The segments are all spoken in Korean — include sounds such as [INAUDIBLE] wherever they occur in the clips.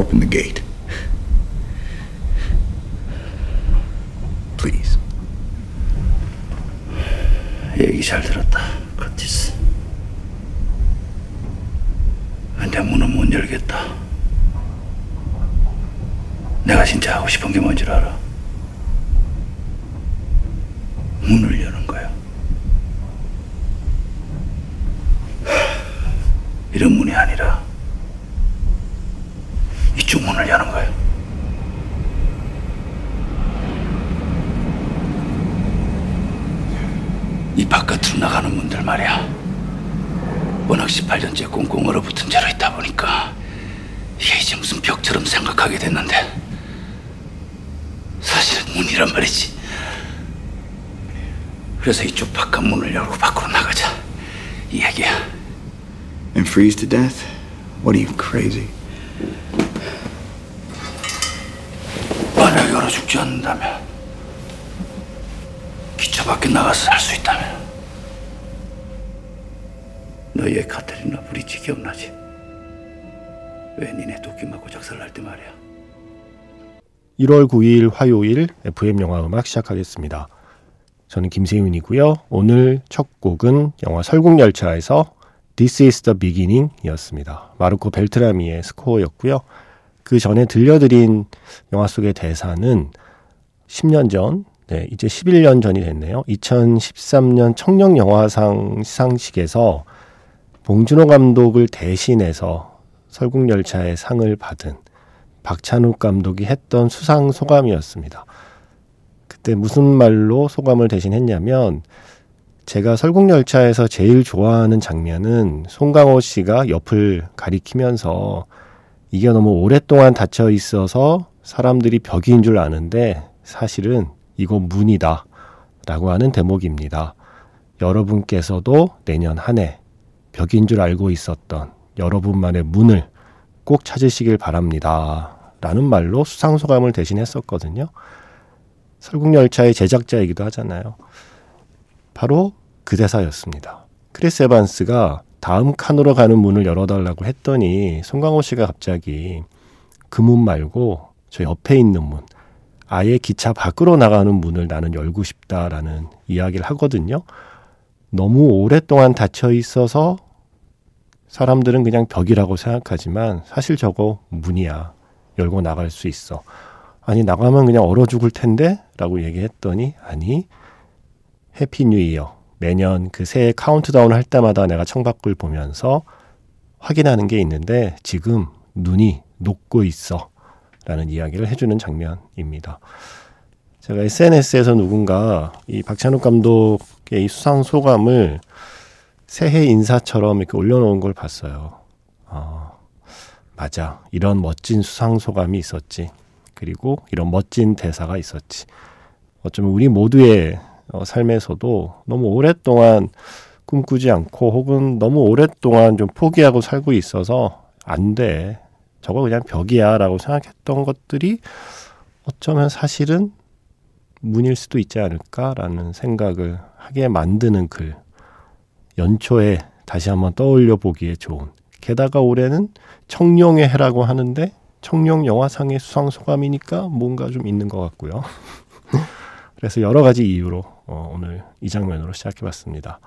Open the gate. Please. 얘기 잘 들었다, 커티스. 근데 문은 못 열겠다. 내가 진짜 하고 싶은 게 뭔지 알아? 문을 여는 거야. 이런 문이 아니라 문을 여는 거야. 이 바깥으로 나가는 문들 말이야. 워낙 18년째 꽁꽁 얼어붙은 채로 있다 보니까 이게 이제 무슨 벽처럼 생각하게 됐는데 사실은 문이란 말이지. 그래서 이쪽 바깥 문을 열고 밖으로 나가자. 이 얘기야. And freeze to death? What are you, crazy? 만약 열어 죽지 않는다면 기차 밖에 나가서 살 수 있다면 너희의 카테리나 브리지 기억나지? 왜 니네 도끼 맞고 작살날 때 말이야 1월 9일 화요일 FM 영화 음악 시작하겠습니다. 저는 김세윤이고요. 오늘 첫 곡은 영화 설국열차에서 This is the beginning 이었습니다. 마르코 벨트라미의 스코어였고요. 그 전에 들려드린 영화 속의 대사는 10년 전, 네, 이제 11년 전이 됐네요. 2013년 청룡 영화상 시상식에서 봉준호 감독을 대신해서 설국열차의 상을 받은 박찬욱 감독이 했던 수상 소감이었습니다. 그때 무슨 말로 소감을 대신했냐면 제가 설국열차에서 제일 좋아하는 장면은 송강호 씨가 옆을 가리키면서 이게 너무 오랫동안 닫혀 있어서 사람들이 벽인 줄 아는데 사실은 이거 문이다 라고 하는 대목입니다. 여러분께서도 내년 한 해 벽인 줄 알고 있었던 여러분만의 문을 꼭 찾으시길 바랍니다. 라는 말로 수상소감을 대신했었거든요. 설국열차의 제작자이기도 하잖아요. 바로 그 대사였습니다. 크리스 에반스가 다음 칸으로 가는 문을 열어달라고 했더니 송강호 씨가 갑자기 그 문 말고 저 옆에 있는 문, 아예 기차 밖으로 나가는 문을 나는 열고 싶다라는 이야기를 하거든요. 너무 오랫동안 닫혀 있어서 사람들은 그냥 벽이라고 생각하지만 사실 저거 문이야. 열고 나갈 수 있어. 아니, 나가면 그냥 얼어 죽을 텐데? 라고 얘기했더니, 아니, Happy New Year. 매년 그 새해 카운트다운 할 때마다 내가 창밖을 보면서 확인하는 게 있는데, 지금 눈이 녹고 있어. 라는 이야기를 해주는 장면입니다. 제가 SNS에서 누군가 이 박찬욱 감독의 이 수상 소감을 새해 인사처럼 이렇게 올려놓은 걸 봤어요. 어, 맞아. 이런 멋진 수상 소감이 있었지. 그리고 이런 멋진 대사가 있었지. 어쩌면 우리 모두의 어, 삶에서도 너무 오랫동안 꿈꾸지 않고 혹은 너무 오랫동안 좀 포기하고 살고 있어서 안 돼. 저거 그냥 벽이야 라고 생각했던 것들이 어쩌면 사실은 문일 수도 있지 않을까라는 생각을 하게 만드는 글. 연초에 다시 한번 떠올려 보기에 좋은. 게다가 올해는 청룡의 해라고 하는데 청룡 영화상의 수상 소감이니까 뭔가 좀 있는 것 같고요. [LAUGHS] 그래서 여러 가지 이유로 어, 오늘 이 장면으로 시작해 봤습니다.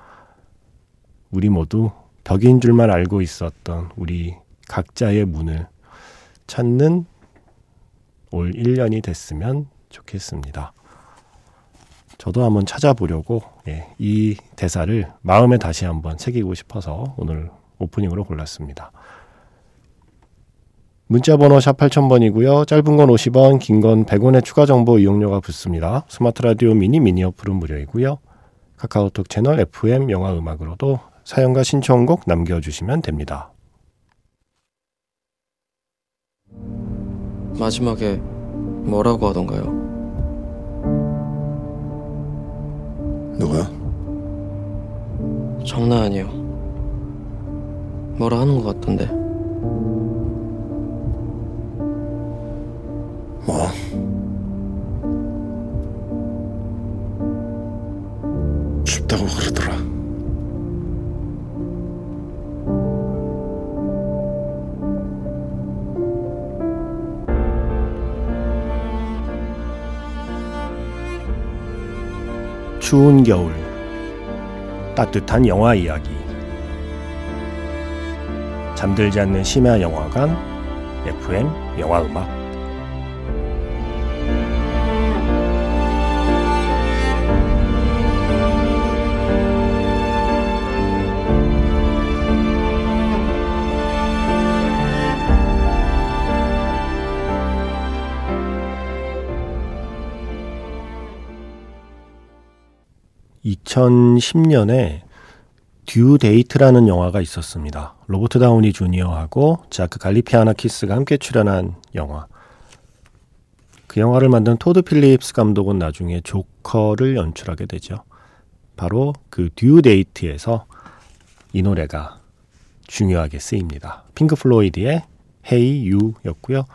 우리 모두 벽인 줄만 알고 있었던 우리 각자의 문을 찾는 올 1년이 됐으면 좋겠습니다. 저도 한번 찾아보려고 예, 이 대사를 마음에 다시 한번 새기고 싶어서 오늘 오프닝으로 골랐습니다. 문자번호 샵 8000번이고요. 짧은 건 50원, 긴 건 100원의 추가 정보 이용료가 붙습니다. 스마트 라디오 미니 미니 어플은 무료이고요. 카카오톡 채널 FM 영화 음악으로도 사연과 신청곡 남겨주시면 됩니다. 마지막에 뭐라고 하던가요? 누가? 장난 아니요. 뭐라 하는 것 같던데. 뭐? 추운 겨울 따뜻한 영화 이야기. 잠들지 않는 심야 영화관 FM 영화 음악 (2010년에) Due Date라는 영화가 있었습니다. 로버트 다우니 주니어하고 자크 갈리피아나키스가 함께 출연한 영화. 그 영화를 만든 토드 필립스 감독은 나중에 조커를 연출하게 되죠. 바로 그 Due Date에서 이 노래가 중요하게 쓰입니다. 핑크 플로이드의 Hey You였고요.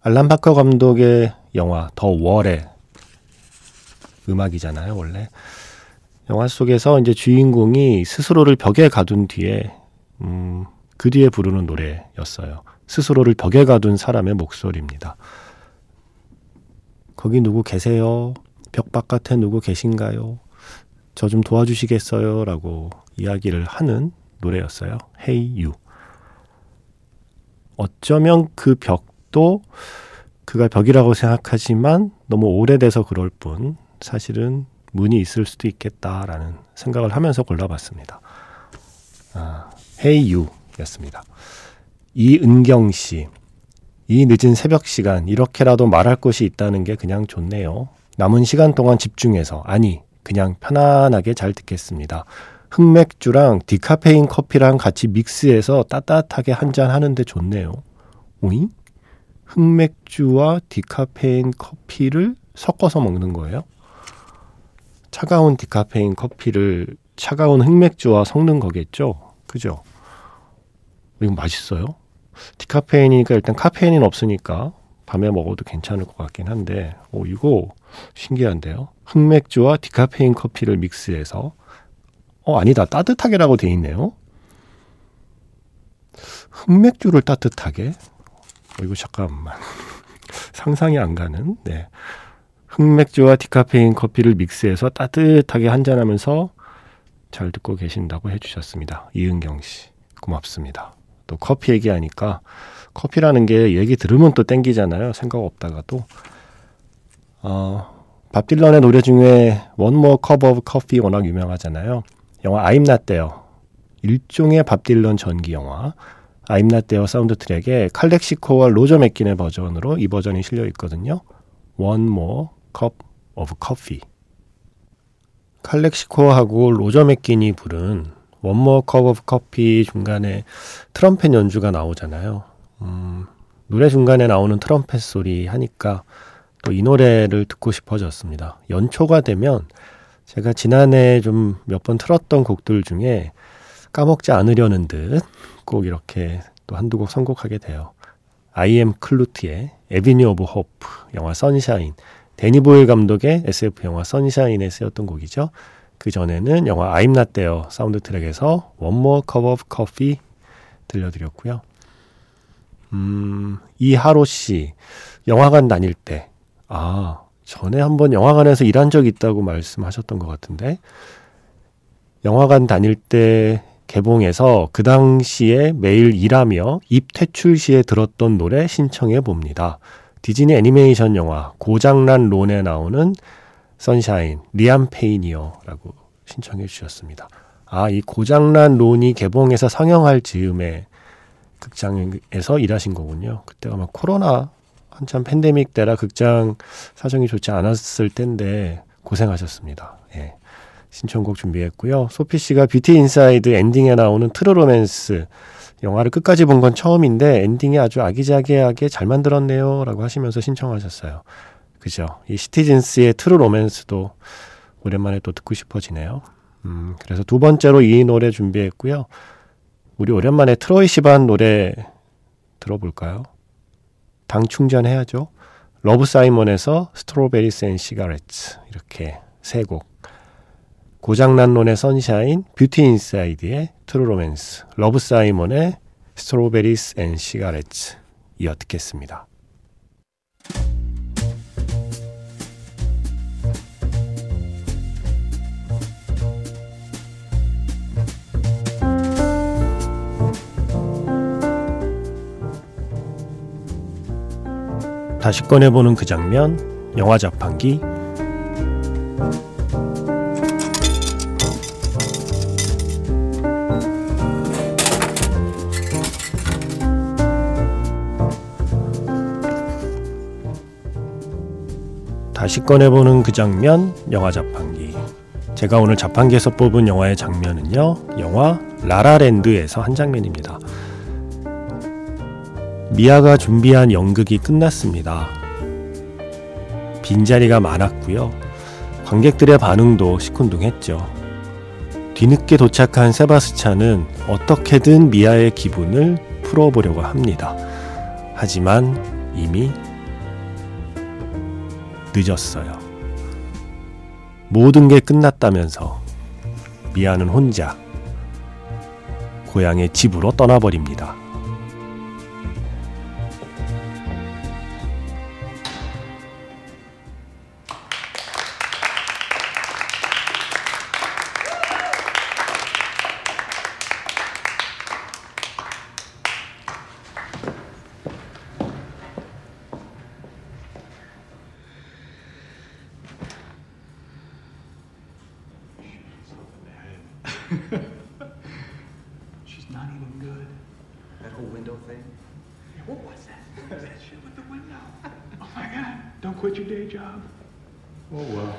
알란 파커 감독의 영화 The Wall의 음악이잖아요, 원래. 영화 속에서 이제 주인공이 스스로를 벽에 가둔 뒤에 음, 그 뒤에 부르는 노래였어요. 스스로를 벽에 가둔 사람의 목소리입니다. 거기 누구 계세요? 벽 바깥에 누구 계신가요? 저 좀 도와주시겠어요? 라고 이야기를 하는 노래였어요. Hey You. 어쩌면 그 벽도 그가 벽이라고 생각하지만 너무 오래돼서 그럴 뿐 사실은 문이 있을 수도 있겠다라는 생각을 하면서 골라봤습니다. 아, Hey You 였습니다. 이은경 씨. 이 늦은 새벽 시간 이렇게라도 말할 곳이 있다는 게 그냥 좋네요. 남은 시간 동안 집중해서 아니 그냥 편안하게 잘 듣겠습니다. 흑맥주랑 디카페인 커피랑 같이 믹스해서 따뜻하게 한 잔 하는데 좋네요. 오잉? 흑맥주와 디카페인 커피를 섞어서 먹는 거예요? 차가운 디카페인 커피를 차가운 흑맥주와 섞는 거겠죠? 그죠? 이거 맛있어요? 디카페인이니까 일단 카페인은 없으니까 밤에 먹어도 괜찮을 것 같긴 한데, 오, 이거 신기한데요? 흑맥주와 디카페인 커피를 믹스해서, 어, 아니다. 따뜻하게라고 돼 있네요. 흑맥주를 따뜻하게? 어, 이거 잠깐만. [LAUGHS] 상상이 안 가는, 네. 흑맥주와 디카페인 커피를 믹스해서 따뜻하게 한잔하면서 잘 듣고 계신다고 해주셨습니다. 이은경 씨. 고맙습니다. 또 커피 얘기하니까 커피라는 게 얘기 들으면 또 땡기잖아요. 생각 없다가도. 어, 밥 딜런의 노래 중에 One More Cup of Coffee 워낙 유명하잖아요. 영화 I'm Not There. 일종의 밥 딜런 전기 영화. I'm Not There 사운드 트랙에 칼렉시코와 로저 맥귄의 버전으로 이 버전이 실려 있거든요. One More Cup of Coffee. 칼렉시코하고 로저 맥귄이 부른 One More Cup of Coffee 중간에 트럼펫 연주가 나오잖아요. 음, 노래 중간에 나오는 트럼펫 소리 하니까 또 이 노래를 듣고 싶어졌습니다. 연초가 되면 제가 지난해 좀 몇 번 틀었던 곡들 중에 까먹지 않으려는 듯 꼭 이렇게 또 한두 곡 선곡하게 돼요. I.M. 클루트의 에비니 오브 호프 영화 선샤인 대니 보일 감독의 SF 영화 선샤인에 쓰였던 곡이죠. 그 전에는 영화 I'm There 사운드 트랙에서 One More Cup of Coffee 들려드렸고요. 음, 이하로 씨, 영화관 다닐 때, 아, 전에 한번 영화관에서 일한 적 있다고 말씀하셨던 것 같은데, 영화관 다닐 때 개봉해서 그 당시에 매일 일하며 입 퇴출 시에 들었던 노래 신청해 봅니다. 디즈니 애니메이션 영화 고장난 론에 나오는 Sunshine 리암 페인이요라고 신청해 주셨습니다. 아, 이 고장난 론이 개봉해서 상영할 즈음에 극장에서 일하신 거군요. 그때가 막 코로나 한참 팬데믹 때라 극장 사정이 좋지 않았을 텐데 고생하셨습니다. 예. 신청곡 준비했고요. 소피 씨가 뷰티 인사이드 엔딩에 나오는 True Romance 영화를 끝까지 본 건 처음인데 엔딩이 아주 아기자기하게 잘 만들었네요. 라고 하시면서 신청하셨어요. 그죠. 이 시티즌스의 True Romance도 오랜만에 또 듣고 싶어지네요. 음, 그래서 두 번째로 이 노래 준비했고요. 우리 오랜만에 트로이 시반 노래 들어볼까요? 당 충전해야죠. 러브 사이먼에서 Strawberries and Cigarettes 이렇게 세 곡. 고장난 론의 Sunshine, 뷰티 인사이드의 True Romance, 러브 사이먼의 Strawberries and Cigarettes 이어 듣겠습니다. 다시 꺼내보는 그 장면, 영화 자판기 다시 꺼내보는 그 장면, 영화 자판기. 제가 오늘 자판기에서 뽑은 영화의 장면은요, 영화 라라랜드에서 한 장면입니다. 미아가 준비한 연극이 끝났습니다. 빈자리가 많았고요. 관객들의 반응도 시큰둥했죠. 뒤늦게 도착한 세바스찬은 어떻게든 미아의 기분을 풀어보려고 합니다. 하지만 이미 늦었어요. 모든 게 끝났다면서 미아는 혼자 고향의 집으로 떠나버립니다. [LAUGHS] She's not even good. That whole window thing? what was that? that shit with the window. Oh my god. Don't quit your day job. Oh well.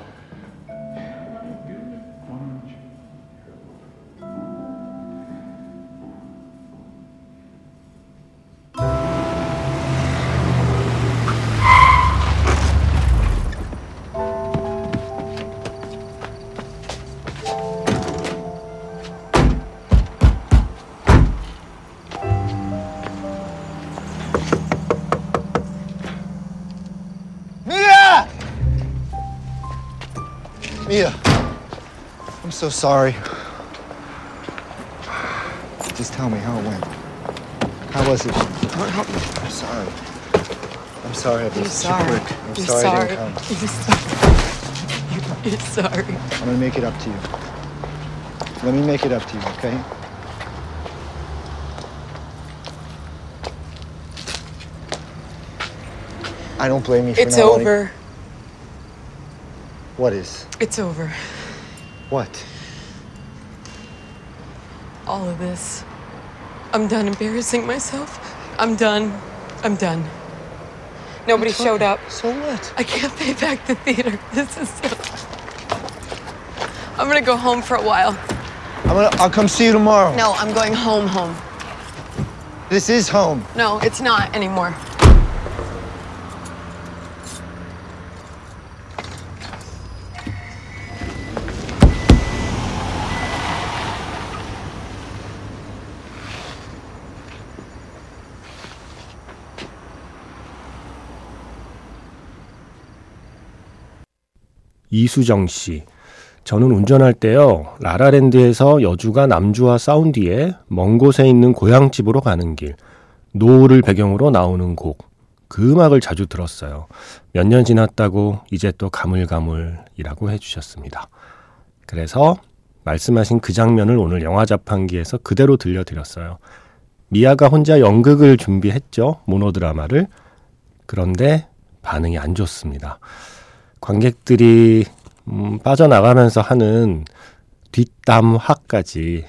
Mia, I'm so sorry. Just tell me how it went. How was it? I'm sorry. I'm sorry I was such sorry. I'm You're sorry, I sorry. didn't come. You're sorry. [LAUGHS] You're sorry. I'm gonna make it up to you. Let me make it up to you, okay? I don't blame you for It's not over. What is? It's over. What? All of this. I'm done embarrassing myself. I'm done. I'm done. Nobody showed up. So what? I can't pay back the theater. [LAUGHS] This is so. I'm gonna go home for a while. I'm gonna. I'll come see you tomorrow. No, I'm going home, home. This is home. No, it's not anymore. 이수정 씨. 저는 운전할 때요, 라라랜드에서 여주가 남주와 싸운 뒤에 먼 곳에 있는 고향집으로 가는 길, 노을을 배경으로 나오는 곡, 그 음악을 자주 들었어요. 몇 년 지났다고 이제 또 가물가물이라고 해주셨습니다. 그래서 말씀하신 그 장면을 오늘 영화 자판기에서 그대로 들려드렸어요. 미아가 혼자 연극을 준비했죠. 모노드라마를. 그런데 반응이 안 좋습니다. 관객들이 음, 빠져나가면서 하는 뒷담화까지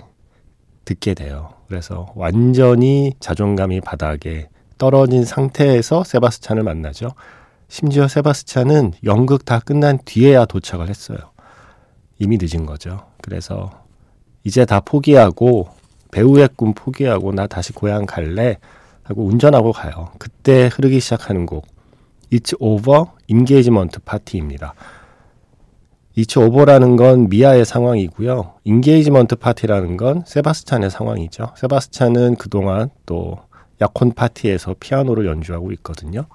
듣게 돼요. 그래서 완전히 자존감이 바닥에 떨어진 상태에서 세바스찬을 만나죠. 심지어 세바스찬은 연극 다 끝난 뒤에야 도착을 했어요. 이미 늦은 거죠. 그래서 이제 다 포기하고 배우의 꿈 포기하고 나 다시 고향 갈래 하고 운전하고 가요. 그때 흐르기 시작하는 곡 It's Over Engagement Party입니다. It's Over라는 건 미아의 상황이고요. Engagement Party라는 건 세바스찬의 상황이죠. 세바스찬은 그동안 또 약혼 파티에서 피아노를 연주하고 있거든요.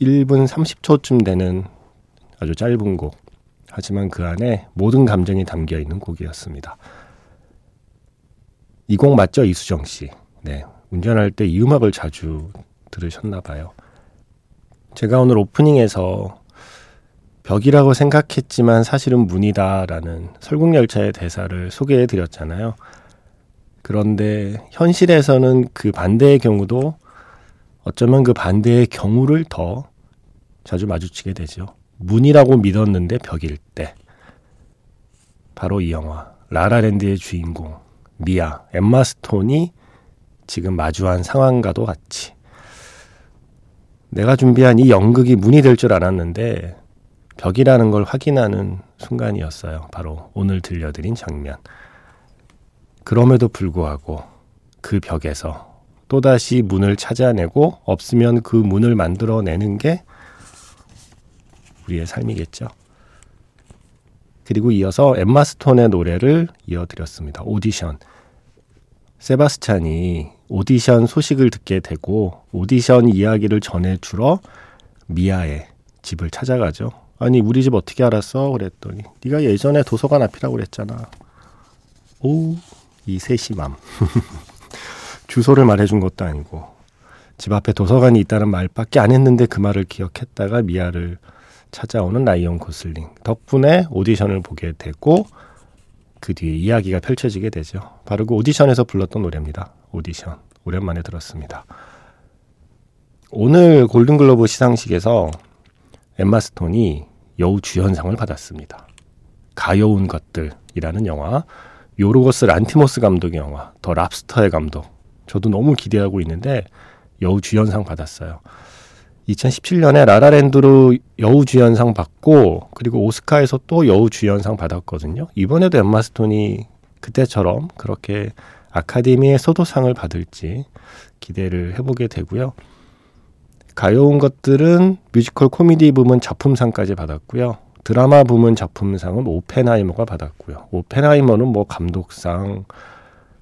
1분 30초쯤 되는 아주 짧은 곡. 하지만 그 안에 모든 감정이 담겨 있는 곡이었습니다. 이 곡 맞죠, 이수정 씨? 네. 운전할 때 이 음악을 자주 들으셨나 봐요. 제가 오늘 오프닝에서 벽이라고 생각했지만 사실은 문이다라는 설국열차의 대사를 소개해 드렸잖아요. 그런데 현실에서는 그 반대의 경우도 어쩌면 그 반대의 경우를 더 자주 마주치게 되죠. 문이라고 믿었는데 벽일 때. 바로 이 영화 라라랜드의 주인공 미아 엠마 스톤이 지금 마주한 상황과도 같이 내가 준비한 이 연극이 문이 될 줄 알았는데 벽이라는 걸 확인하는 순간이었어요. 바로 오늘 들려드린 장면. 그럼에도 불구하고 그 벽에서 또다시 문을 찾아내고 없으면 그 문을 만들어내는 게 우리의 삶이겠죠. 그리고 이어서 엠마 스톤의 노래를 이어드렸습니다. 오디션. 세바스찬이 오디션 소식을 듣게 되고 오디션 이야기를 전해 주러 미아의 집을 찾아가죠. 아니 우리 집 어떻게 알았어? 그랬더니 네가 예전에 도서관 앞이라고 그랬잖아. 오, 이 세심함. [LAUGHS] 주소를 말해준 것도 아니고 집 앞에 도서관이 있다는 말밖에 안 했는데 그 말을 기억했다가 미아를 찾아오는 라이언 고슬링 덕분에 오디션을 보게 되고 그 뒤에 이야기가 펼쳐지게 되죠. 바로 그 오디션에서 불렀던 노래입니다. 오디션 오랜만에 들었습니다. 오늘 골든글로브 시상식에서 엠마 스톤이 여우 주연상을 받았습니다. 가여운 것들이라는 영화, 요르고스 란티모스 감독의 영화, 더 랍스터의 감독. 저도 너무 기대하고 있는데 여우 주연상 받았어요. 2017년에 라라랜드로 여우 주연상 받고 그리고 오스카에서 또 여우 주연상 받았거든요. 이번에도 엠마 스톤이 그때처럼 그렇게 아카데미에서도 상을 받을지 기대를 해보게 되고요. 가여운 것들은 뮤지컬 코미디 부문 작품상까지 받았고요. 드라마 부문 작품상은 오펜하이머가 받았고요. 오펜하이머는 뭐 감독상,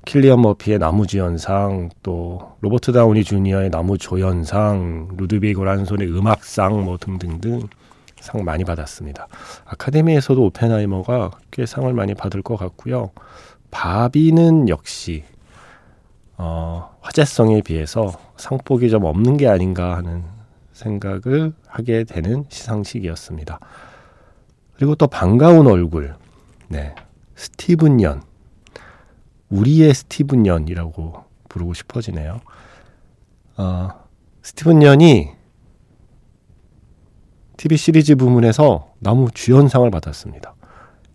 킬리언 머피의 남우주연상, 또 로버트 다우니 주니어의 남우조연상, 루드비그 고란손의 음악상 뭐 등등등 상 많이 받았습니다. 아카데미에서도 오펜하이머가 꽤 상을 많이 받을 것 같고요. 바비는 역시 어, 화제성에 비해서 상복이 좀 없는 게 아닌가 하는 생각을 하게 되는 시상식이었습니다. 그리고 또 반가운 얼굴, 네, 스티븐 연, 우리의 스티븐 연이라고 부르고 싶어지네요. 어, 스티븐 연이 TV 시리즈 부문에서 나무 주연상을 받았습니다.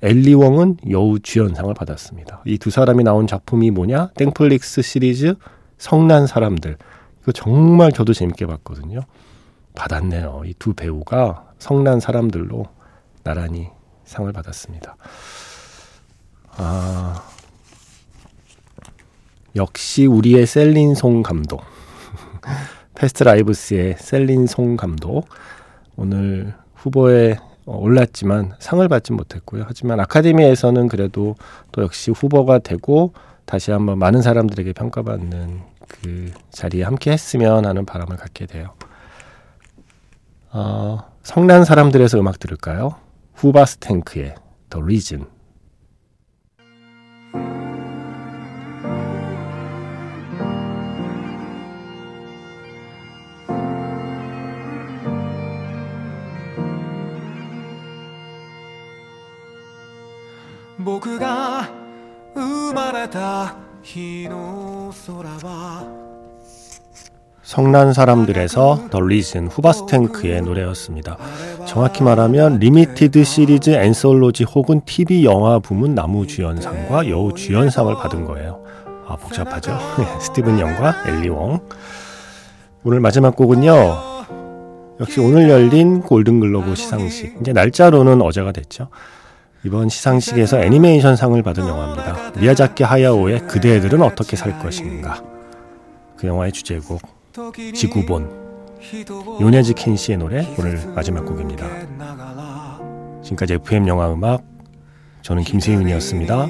엘리웡은 여우 주연상을 받았습니다. 이 두 사람이 나온 작품이 뭐냐? 땡플릭스 시리즈 성난 사람들. 이거 정말 저도 재밌게 봤거든요. 받았네요. 이 두 배우가 성난 사람들로 나란히 상을 받았습니다. 아, 역시 우리의 셀린 송 감독. [LAUGHS] 패스트 라이브스의 셀린 송 감독. 오늘 후보에 올랐지만 상을 받지 못했고요. 하지만 아카데미에서는 그래도 또 역시 후보가 되고 다시 한번 많은 사람들에게 평가받는 그 자리에 함께 했으면 하는 바람을 갖게 돼요. 어, 성난 사람들에서 음악 들을까요? 후바스탱크의 The Reason. 성난 사람들에서 The Reason 후바스탱크의 노래였습니다. 정확히 말하면 limited 시리즈 앤솔로지 혹은 TV 영화 부문 남우 주연상과 여우 주연상을 받은 거예요. 아 복잡하죠? [LAUGHS] 스티븐 영과 앨리 웡. 오늘 마지막 곡은요. 역시 오늘 열린 골든글로브 시상식. 이제 날짜로는 어제가 됐죠. 이번 시상식에서 애니메이션 상을 받은 영화입니다. 미야자키 하야오의 그대들은 어떻게 살 것인가. 그 영화의 주제곡 지구본 요네즈 켄시의 노래 오늘 마지막 곡입니다. 지금까지 FM 영화 음악 저는 김세윤이었습니다.